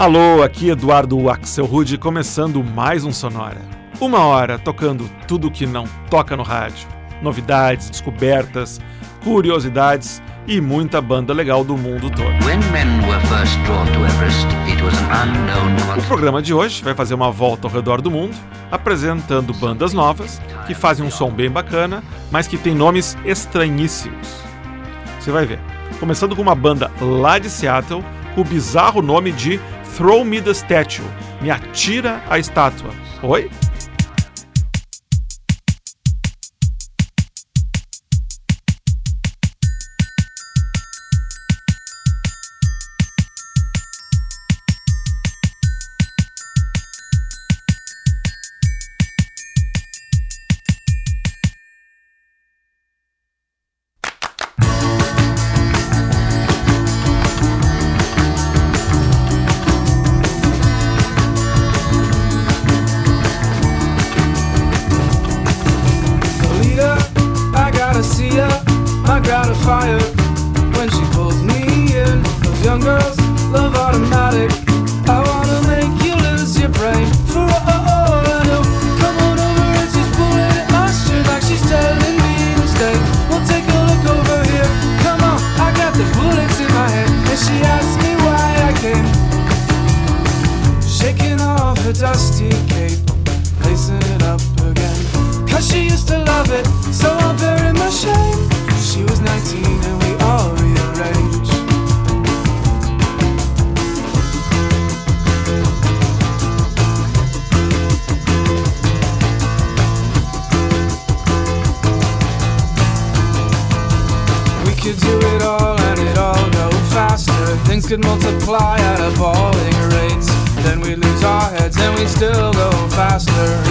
Alô, aqui Eduardo Axel Rude começando mais um Sonora. Uma hora tocando tudo que não toca no rádio. Novidades, descobertas, curiosidades e muita banda legal do mundo todo. Everest, o programa de hoje vai fazer uma volta ao redor do mundo, apresentando bandas novas que fazem um som bem bacana, mas que tem nomes estranhíssimos. Você vai ver. Começando com uma banda lá de Seattle, com o bizarro nome de Throw me the statue. Me atira a estátua. Oi? We still go faster,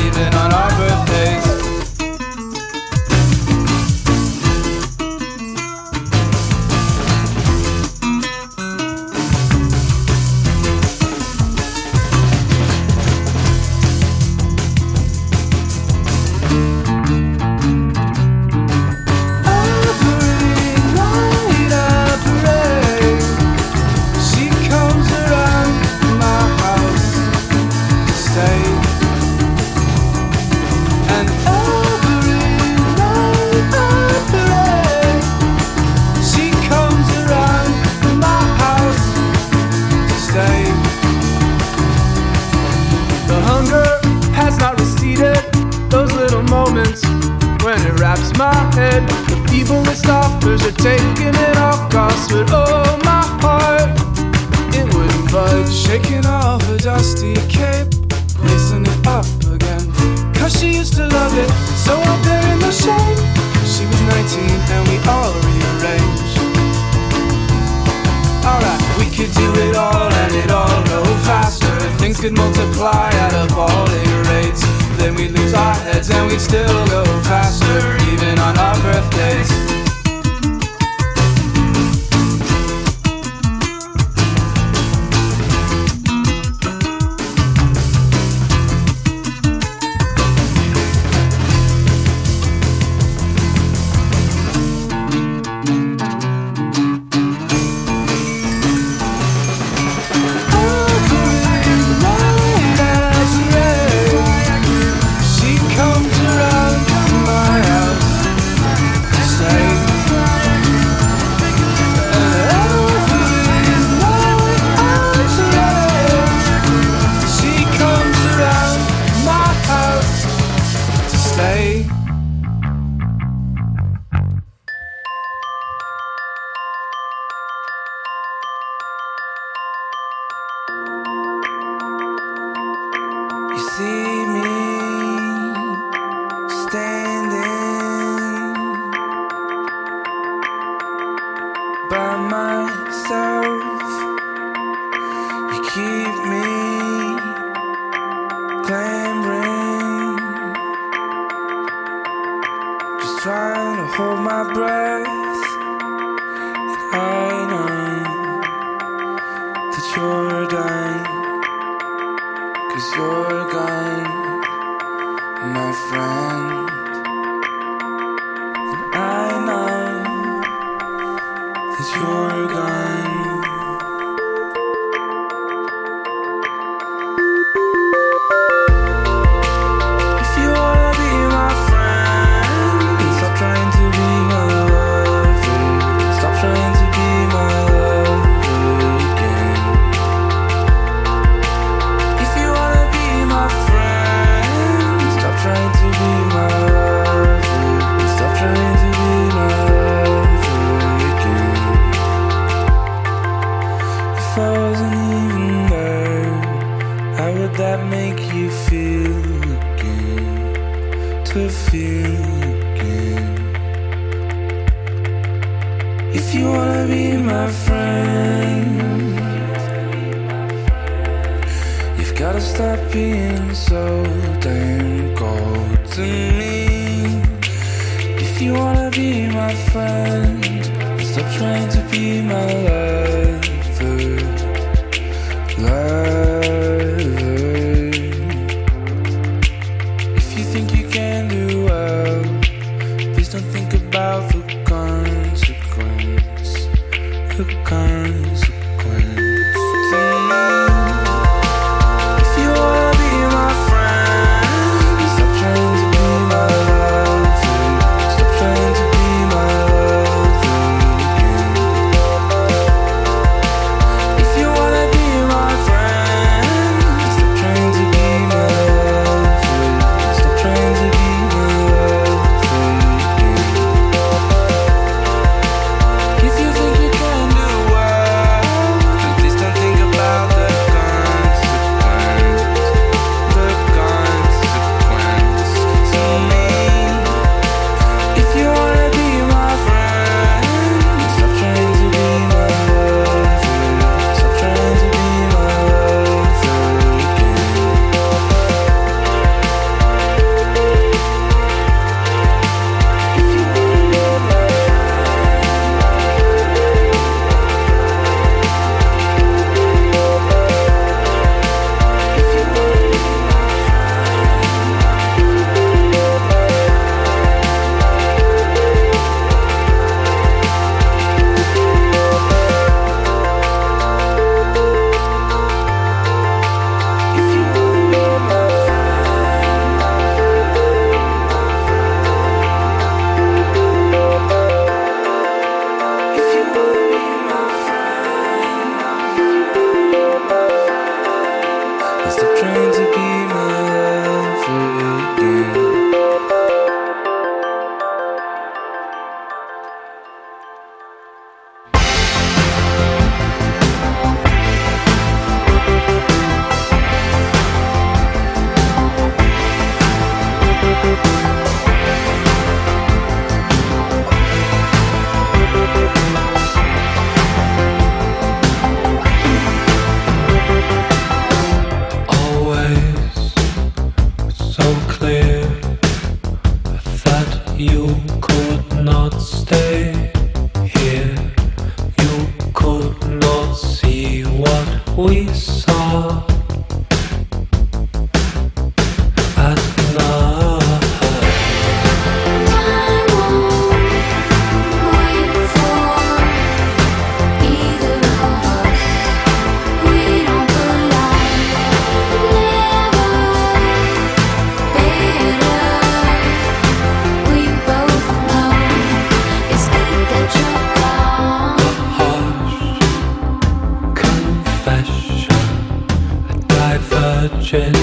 divergent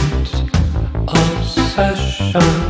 obsession.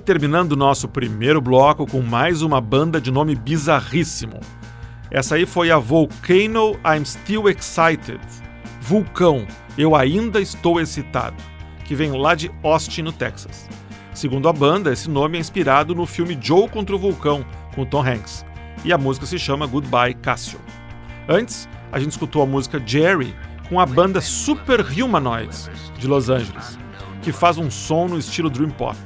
Terminando o nosso primeiro bloco com mais uma banda de nome bizarríssimo. Essa aí foi a Volcano I'm Still Excited. Vulcão, eu ainda estou excitado, que vem lá de Austin, no Texas. Segundo a banda, esse nome é inspirado no filme Joe contra o Vulcão, com Tom Hanks, e a música se chama Goodbye Cassio. Antes, a gente escutou a música Jerry com a banda Super Humanoids, de Los Angeles, que faz um som no estilo Dream Pop.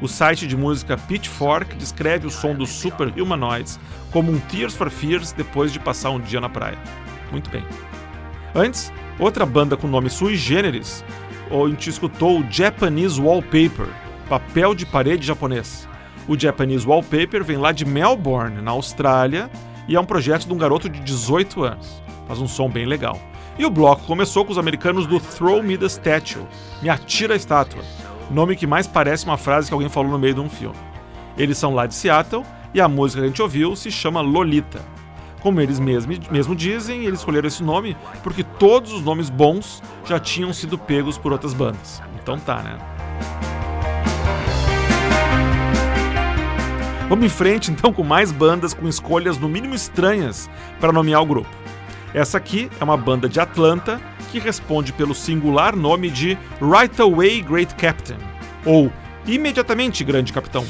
O site de música Pitchfork descreve o som dos Super Humanoids como um Tears for Fears depois de passar um dia na praia. Muito bem. Antes, outra banda com nome sui generis, gente escutou o Japanese Wallpaper, papel de parede japonês. O Japanese Wallpaper vem lá de Melbourne, na Austrália, e é um projeto de um garoto de 18 anos. Faz um som bem legal. E o bloco começou com os americanos do Throw Me the Statue, Me Atira a Estátua, nome que mais parece uma frase que alguém falou no meio de um filme. Eles são lá de Seattle e a música que a gente ouviu se chama Lolita. Como eles mesmo, mesmo dizem, eles escolheram esse nome porque todos os nomes bons já tinham sido pegos por outras bandas. Então tá, né? Vamos em frente então com mais bandas com escolhas no mínimo estranhas para nomear o grupo. Essa aqui é uma banda de Atlanta que responde pelo singular nome de Right Away Great Captain, ou Imediatamente Grande Capitão.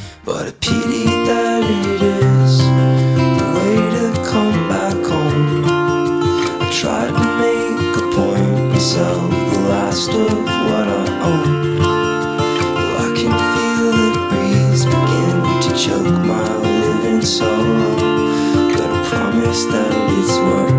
that it's worth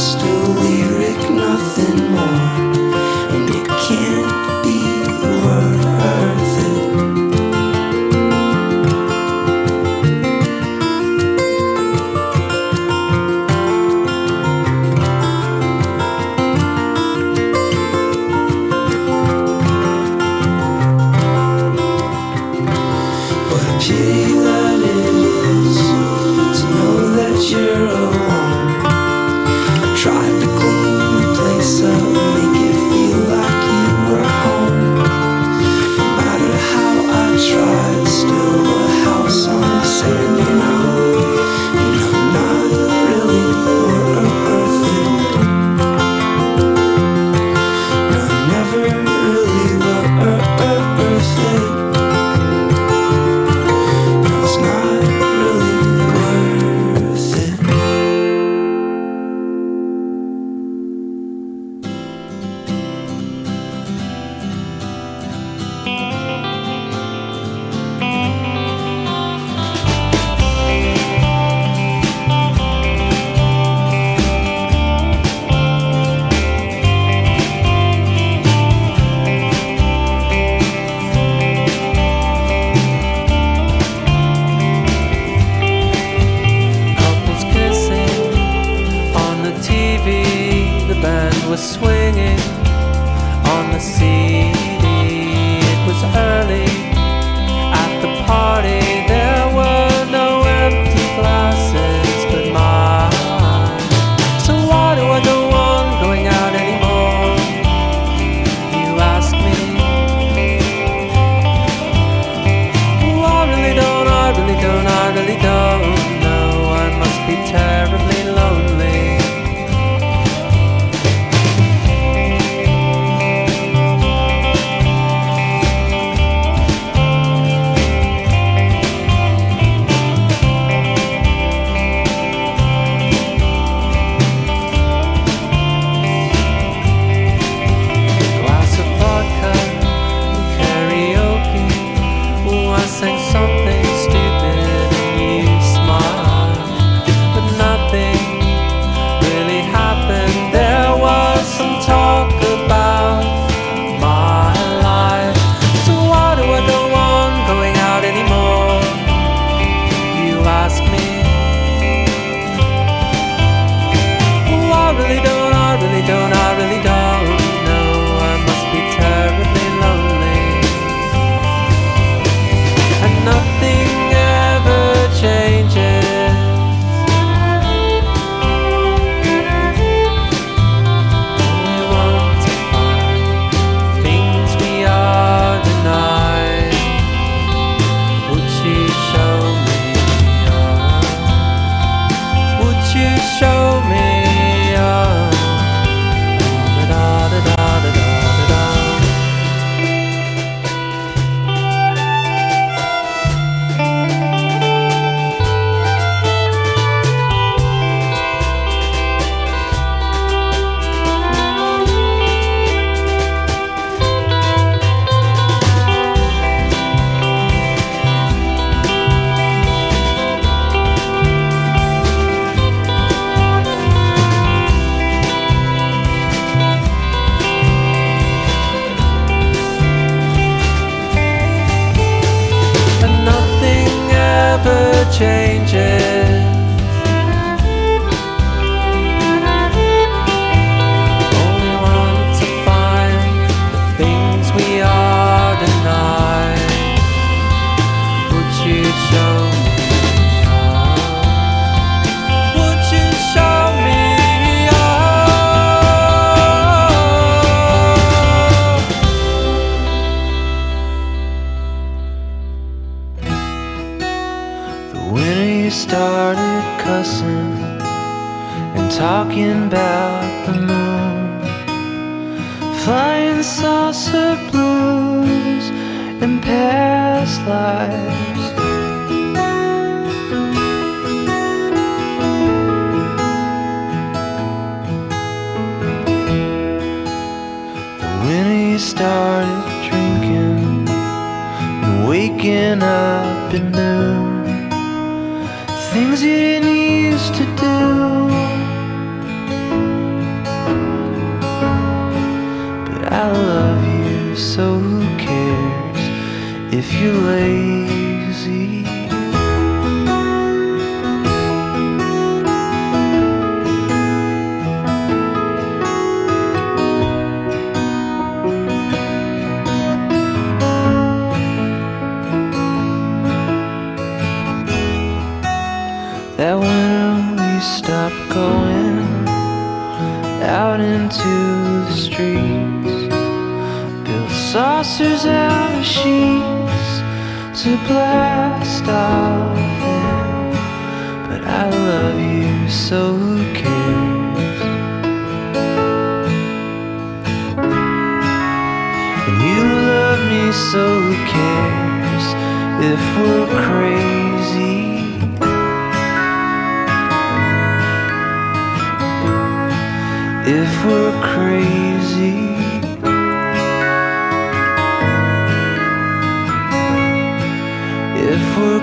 it's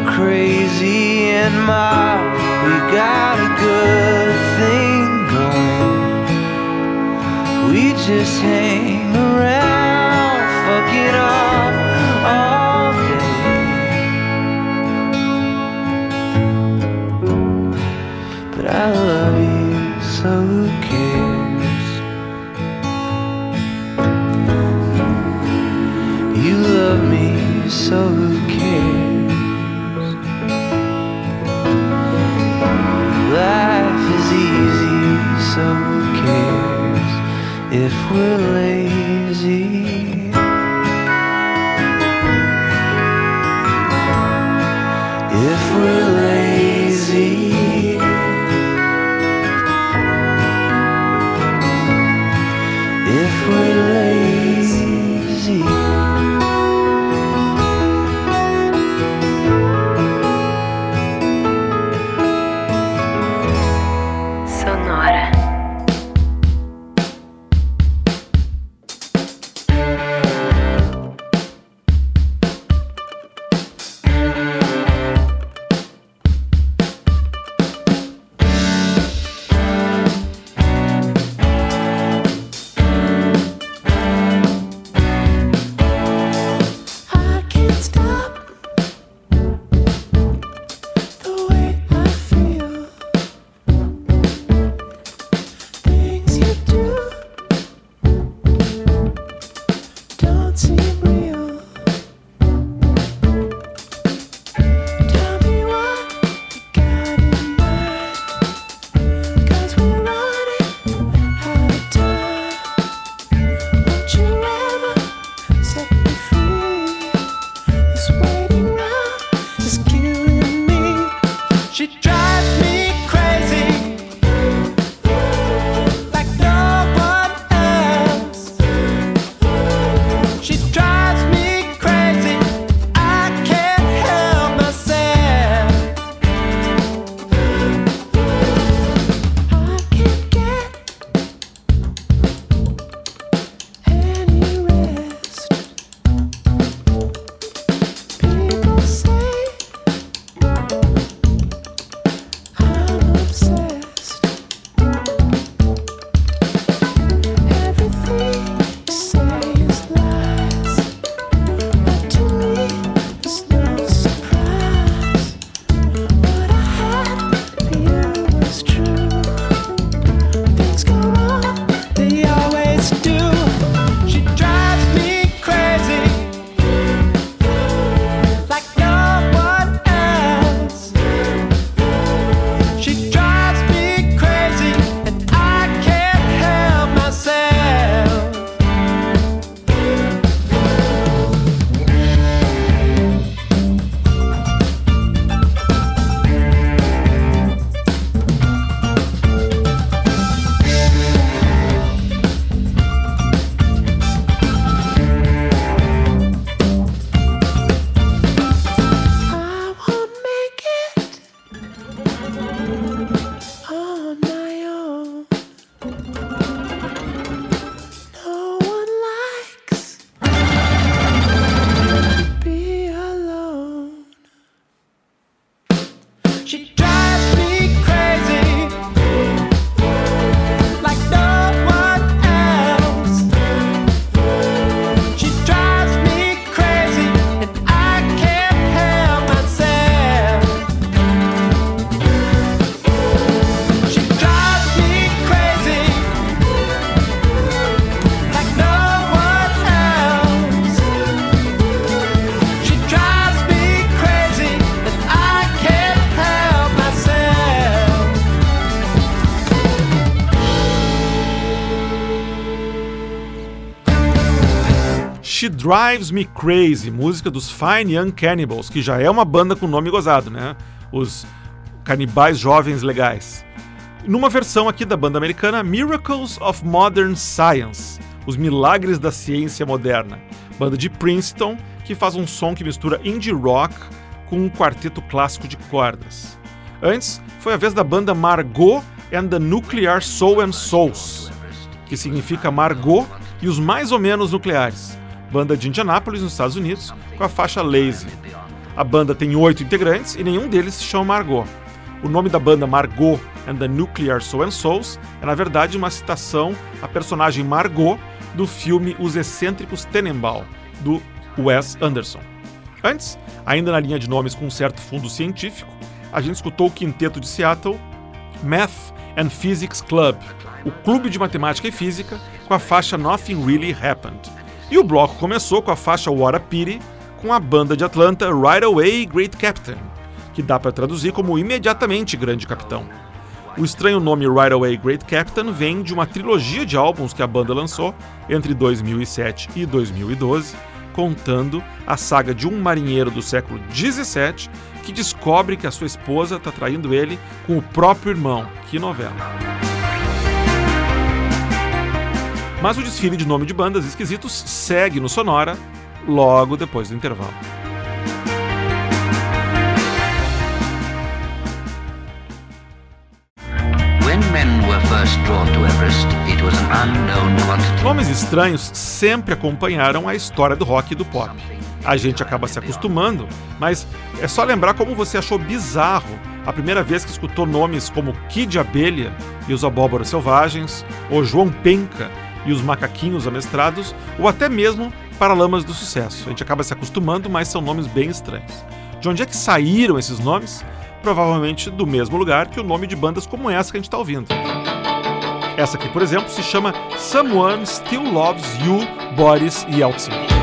crazy in my we got a good thing going. We just hang Drives Me Crazy, música dos Fine Young Cannibals, que já é uma banda com nome gozado, né? Os canibais jovens legais. Numa versão aqui da banda americana Miracles of Modern Science, os milagres da ciência moderna, banda de Princeton que faz um som que mistura indie rock com um quarteto clássico de cordas. Antes, foi a vez da banda Margot and the Nuclear Soul and Souls, que significa Margot e os mais ou menos nucleares, banda de Indianápolis, nos Estados Unidos, com a faixa Lazy. A banda tem oito integrantes e nenhum deles se chama Margot. O nome da banda Margot and the Nuclear Soul and Souls é, na verdade, uma citação à personagem Margot do filme Os Excêntricos Tenenbaum, do Wes Anderson. Antes, ainda na linha de nomes com um certo fundo científico, a gente escutou o quinteto de Seattle, Math and Physics Club, o clube de matemática e física, com a faixa Nothing Really Happened. E o bloco começou com a faixa What a Pity, com a banda de Atlanta Right Away Great Captain, que dá para traduzir como imediatamente Grande Capitão. O estranho nome Right Away Great Captain vem de uma trilogia de álbuns que a banda lançou entre 2007 e 2012, contando a saga de um marinheiro do século 17 que descobre que a sua esposa está traindo ele com o próprio irmão. Que novela! Mas o desfile de nome de bandas esquisitos segue no Sonora logo depois do intervalo. Nomes estranhos sempre acompanharam a história do rock e do pop. A gente acaba se acostumando, mas é só lembrar como você achou bizarro a primeira vez que escutou nomes como Kid Abelha e os Abóboras Selvagens, ou João Penca e os Macaquinhos Amestrados, ou até mesmo Paralamas do Sucesso. A gente acaba se acostumando, mas são nomes bem estranhos. De onde é que saíram esses nomes? Provavelmente do mesmo lugar que o nome de bandas como essa que a gente está ouvindo. Essa aqui, por exemplo, se chama Someone Still Loves You, Boris Yeltsin.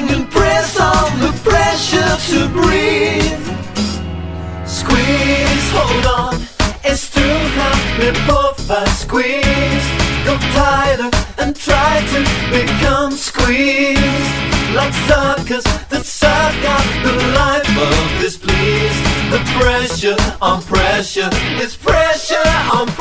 sing and press on the pressure to breathe. Squeeze, hold on, it's too hard, we both are squeezed. Go tighter and try to become squeezed. Like suckers that suck out the life of this please. The pressure on pressure is pressure on pressure.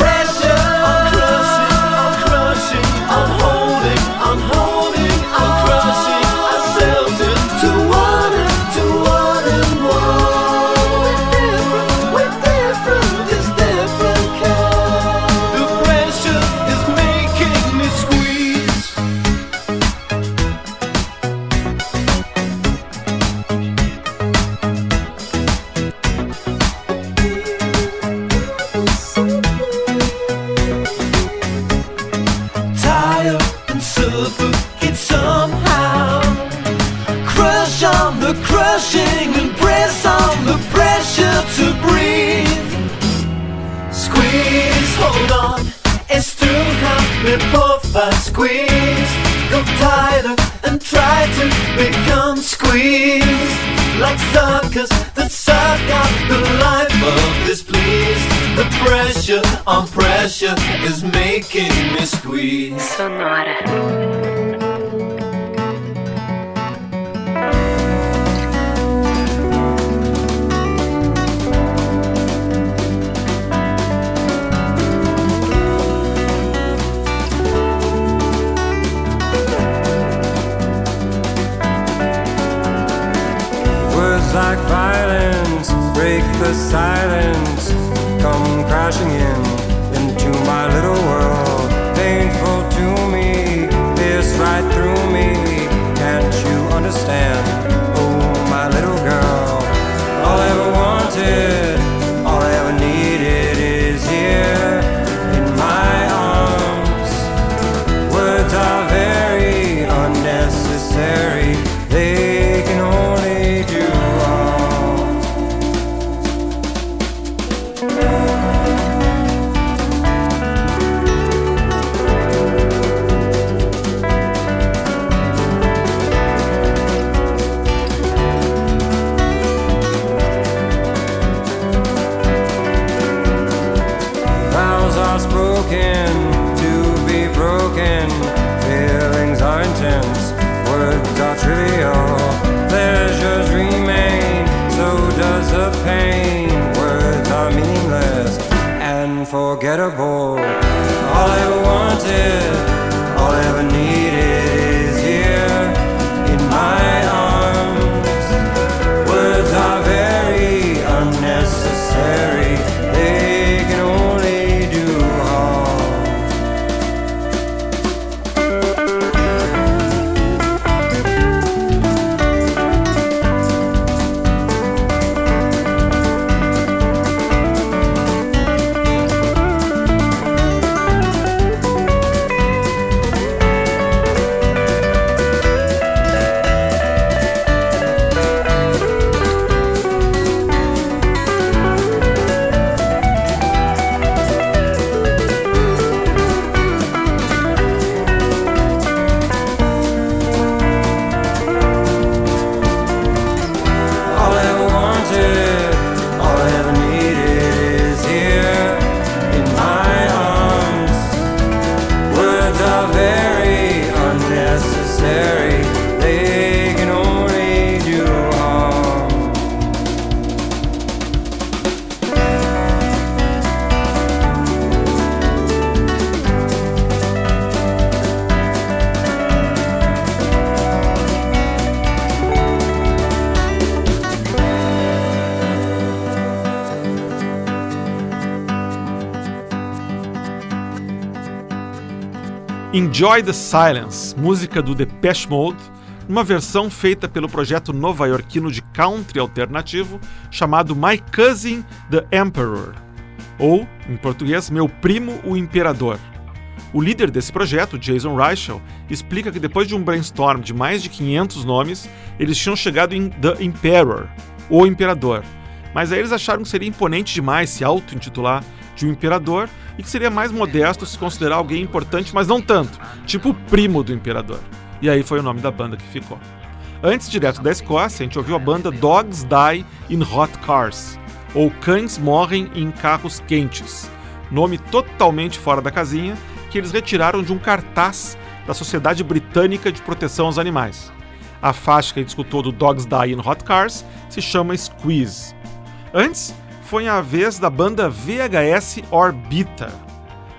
The pressure on pressure is making me squeeze. Sonora. like violence break the silence come crashing in into my little world. Painful to me, pierce right through me. Can't you understand? Oh, my little girl, all I ever wanted. Oh. Enjoy the Silence, música do Depeche Mode, uma versão feita pelo projeto nova-iorquino de country alternativo chamado My Cousin the Emperor, ou, em português, Meu Primo o Imperador. O líder desse projeto, Jason Reichel, explica que depois de um brainstorm de mais de 500 nomes, eles tinham chegado em The Emperor, o Imperador. Mas aí eles acharam que seria imponente demais se auto-intitular de um imperador e que seria mais modesto se considerar alguém importante, mas não tanto, tipo o primo do imperador. E aí foi o nome da banda que ficou. Antes, direto da Escócia, a gente ouviu a banda Dogs Die in Hot Cars, ou Cães Morrem em Carros Quentes, nome totalmente fora da casinha que eles retiraram de um cartaz da Sociedade Britânica de Proteção aos Animais. A faixa que a gente escutou do Dogs Die in Hot Cars se chama Squeeze. Antes, foi a vez da banda VHS Orbita,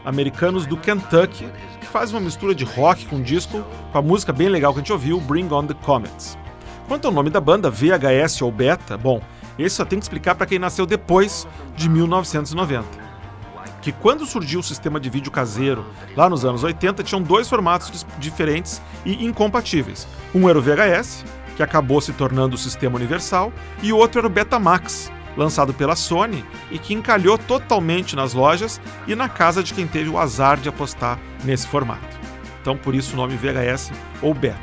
americanos do Kentucky, faz uma mistura de rock com disco, com a música bem legal que a gente ouviu, Bring On The Comets. Quanto ao nome da banda, VHS ou Beta, bom, esse só tem que explicar para quem nasceu depois de 1990. Que quando surgiu o sistema de vídeo caseiro, lá nos anos 80, tinham dois formatos diferentes e incompatíveis. Um era o VHS, que acabou se tornando o sistema universal, e o outro era o Betamax, lançado pela Sony e que encalhou totalmente nas lojas e na casa de quem teve o azar de apostar nesse formato. Então, por isso o nome VHS ou Beta.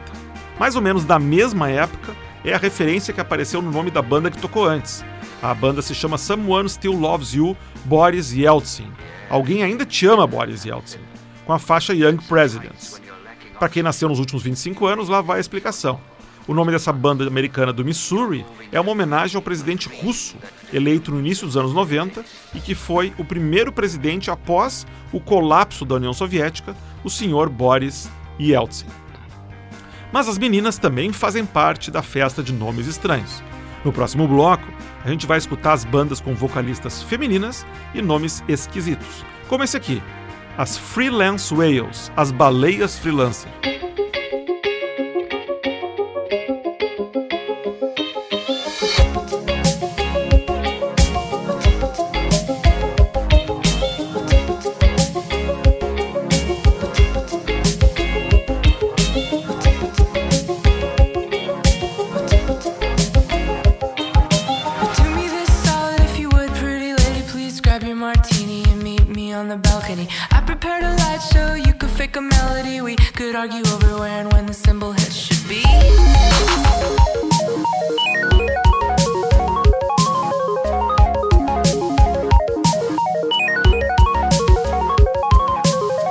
Mais ou menos da mesma época é a referência que apareceu no nome da banda que tocou antes. A banda se chama Someone Still Loves You, Boris Yeltsin. Alguém ainda te ama, Boris Yeltsin, com a faixa Young Presidents. Para quem nasceu nos últimos 25 anos, lá vai a explicação. O nome dessa banda americana do Missouri é uma homenagem ao presidente russo, eleito no início dos anos 90 e que foi o primeiro presidente após o colapso da União Soviética, o senhor Boris Yeltsin. Mas as meninas também fazem parte da festa de nomes estranhos. No próximo bloco, a gente vai escutar as bandas com vocalistas femininas e nomes esquisitos, como esse aqui, as Freelance Whales, as baleias freelancer. argue over where and when the symbol hits should be.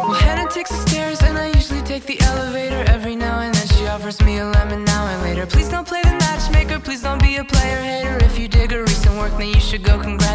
Well, Hannah takes the stairs, and I usually take the elevator every now and then. She offers me a lemon now and later. Please don't play the matchmaker, please don't be a player hater. If you dig her recent work, then you should go congratulate.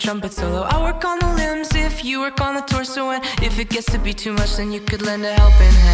Trumpet solo. I work on the limbs if you work on the torso, and if it gets to be too much, then you could lend a helping hand.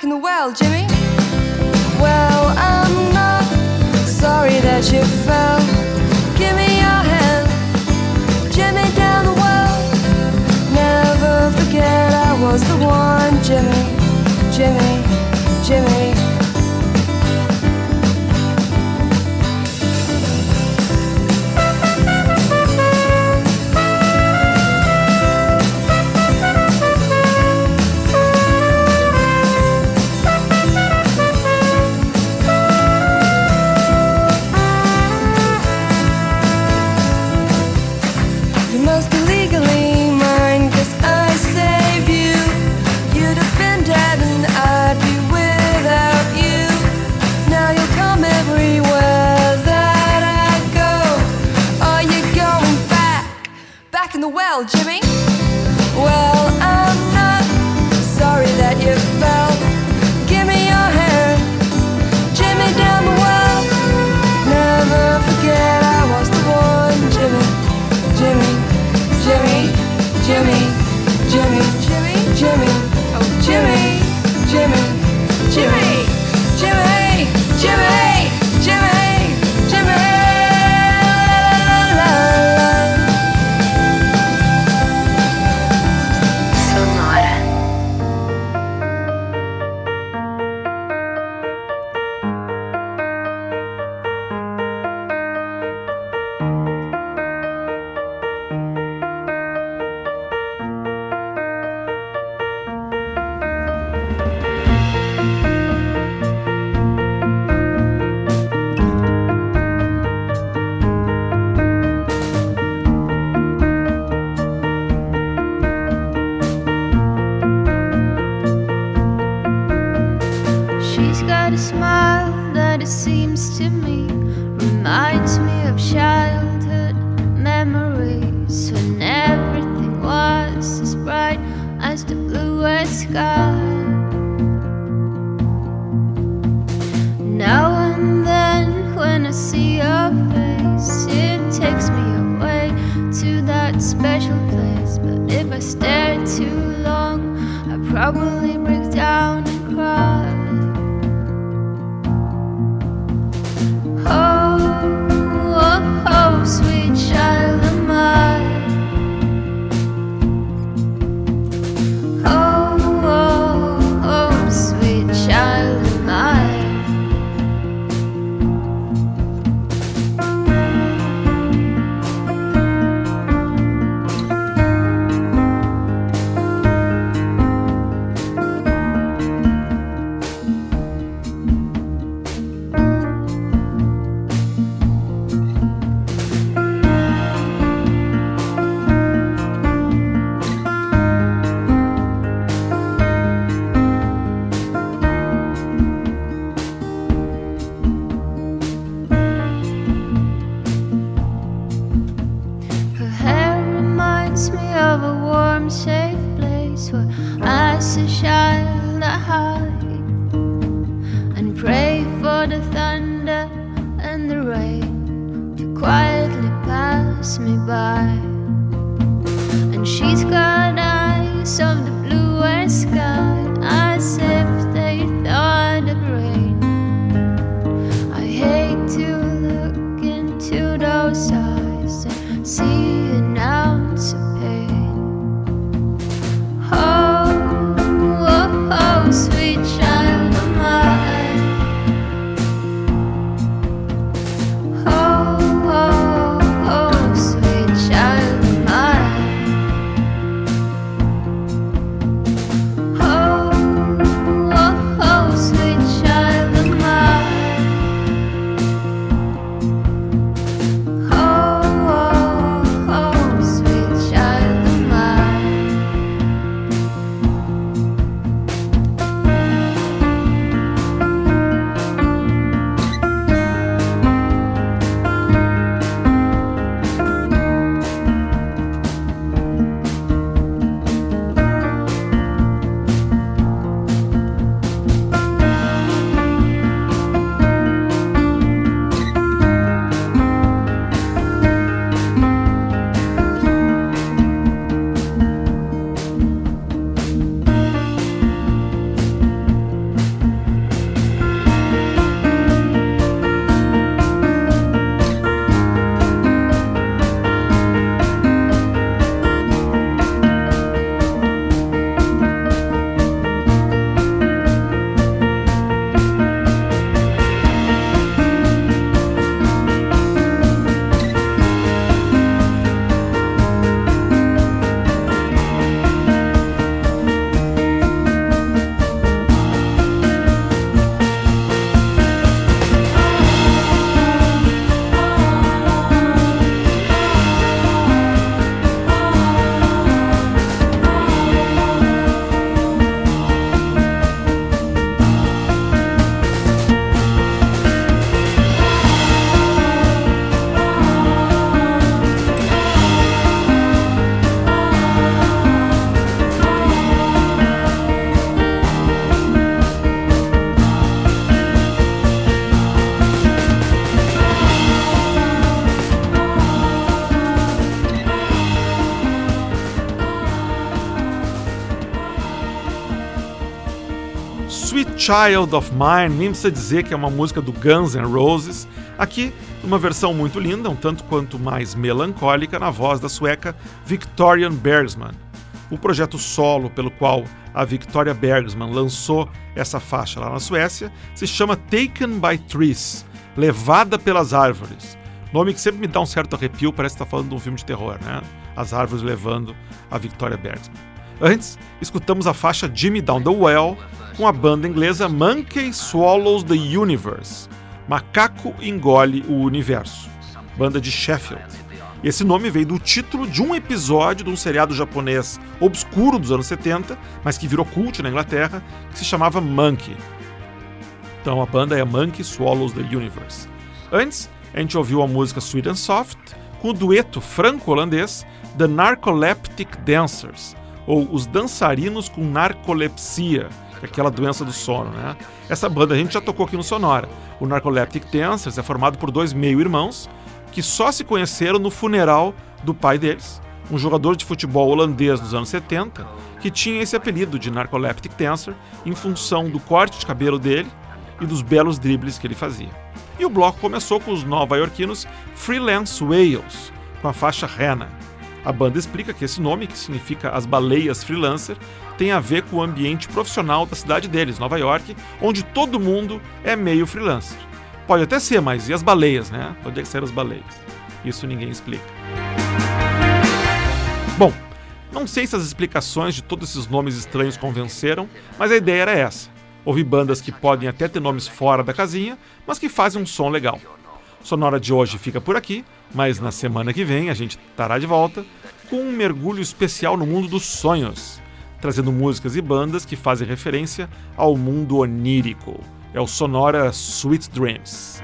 back in the well, Jimmy. Well, I'm not sorry that you fell. Give me your hand, Jimmy, down the well. Never forget I was the one, Jimmy, Jimmy, Jimmy. pass me by. And she's got eyes of the bluest sky. Child of Mine, nem precisa dizer que é uma música do Guns N' Roses, aqui uma versão muito linda, um tanto quanto mais melancólica, na voz da sueca Victorian Bergsman. O projeto solo pelo qual a Victoria Bergsman lançou essa faixa lá na Suécia se chama Taken by Trees, Levada pelas Árvores. Nome que sempre me dá um certo arrepio, parece que está falando de um filme de terror, né? As árvores levando a Victoria Bergsman. Antes, escutamos a faixa Jimmy Down the Well com a banda inglesa Monkey Swallows the Universe. Macaco engole o universo. Banda de Sheffield. Esse nome veio do título de um episódio de um seriado japonês obscuro dos anos 70, mas que virou cult na Inglaterra, que se chamava Monkey. Então a banda é Monkey Swallows the Universe. Antes, a gente ouviu a música Sweet and Soft com o dueto franco-holandês The Narcoleptic Dancers, ou Os Dançarinos com Narcolepsia, aquela doença do sono, né? Essa banda a gente já tocou aqui no Sonora. O Narcoleptic Dancers é formado por dois meio-irmãos que só se conheceram no funeral do pai deles, um jogador de futebol holandês dos anos 70, que tinha esse apelido de Narcoleptic Dancer em função do corte de cabelo dele e dos belos dribles que ele fazia. E o bloco começou com os nova-iorquinos Freelance Whales, com a faixa Rena. A banda explica que esse nome, que significa as baleias freelancer, tem a ver com o ambiente profissional da cidade deles, Nova York, onde todo mundo é meio freelancer. Pode até ser, mas e as baleias, né? Onde é que as baleias? Isso ninguém explica. Bom, não sei se as explicações de todos esses nomes estranhos convenceram, mas a ideia era essa. Ouvir bandas que podem até ter nomes fora da casinha, mas que fazem um som legal. Sonora de hoje fica por aqui, mas na semana que vem a gente estará de volta com um mergulho especial no mundo dos sonhos, trazendo músicas e bandas que fazem referência ao mundo onírico. É o Sonora Sweet Dreams.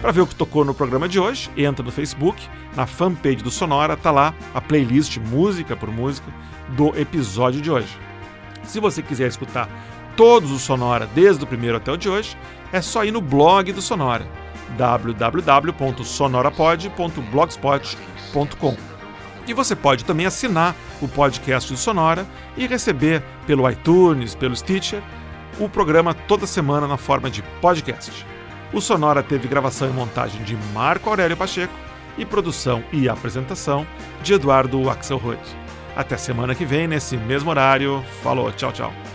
Para ver o que tocou no programa de hoje, entra no Facebook, na fanpage do Sonora, tá lá a playlist música por música do episódio de hoje. Se você quiser escutar todos os Sonora, desde o primeiro até o de hoje, é só ir no blog do Sonora, www.sonorapod.blogspot.com. E você pode também assinar o podcast do Sonora e receber pelo iTunes, pelo Stitcher, o programa toda semana na forma de podcast. O Sonora teve gravação e montagem de Marco Aurélio Pacheco e produção e apresentação de Eduardo Axelrod. Até semana que vem, nesse mesmo horário. Falou, tchau, tchau.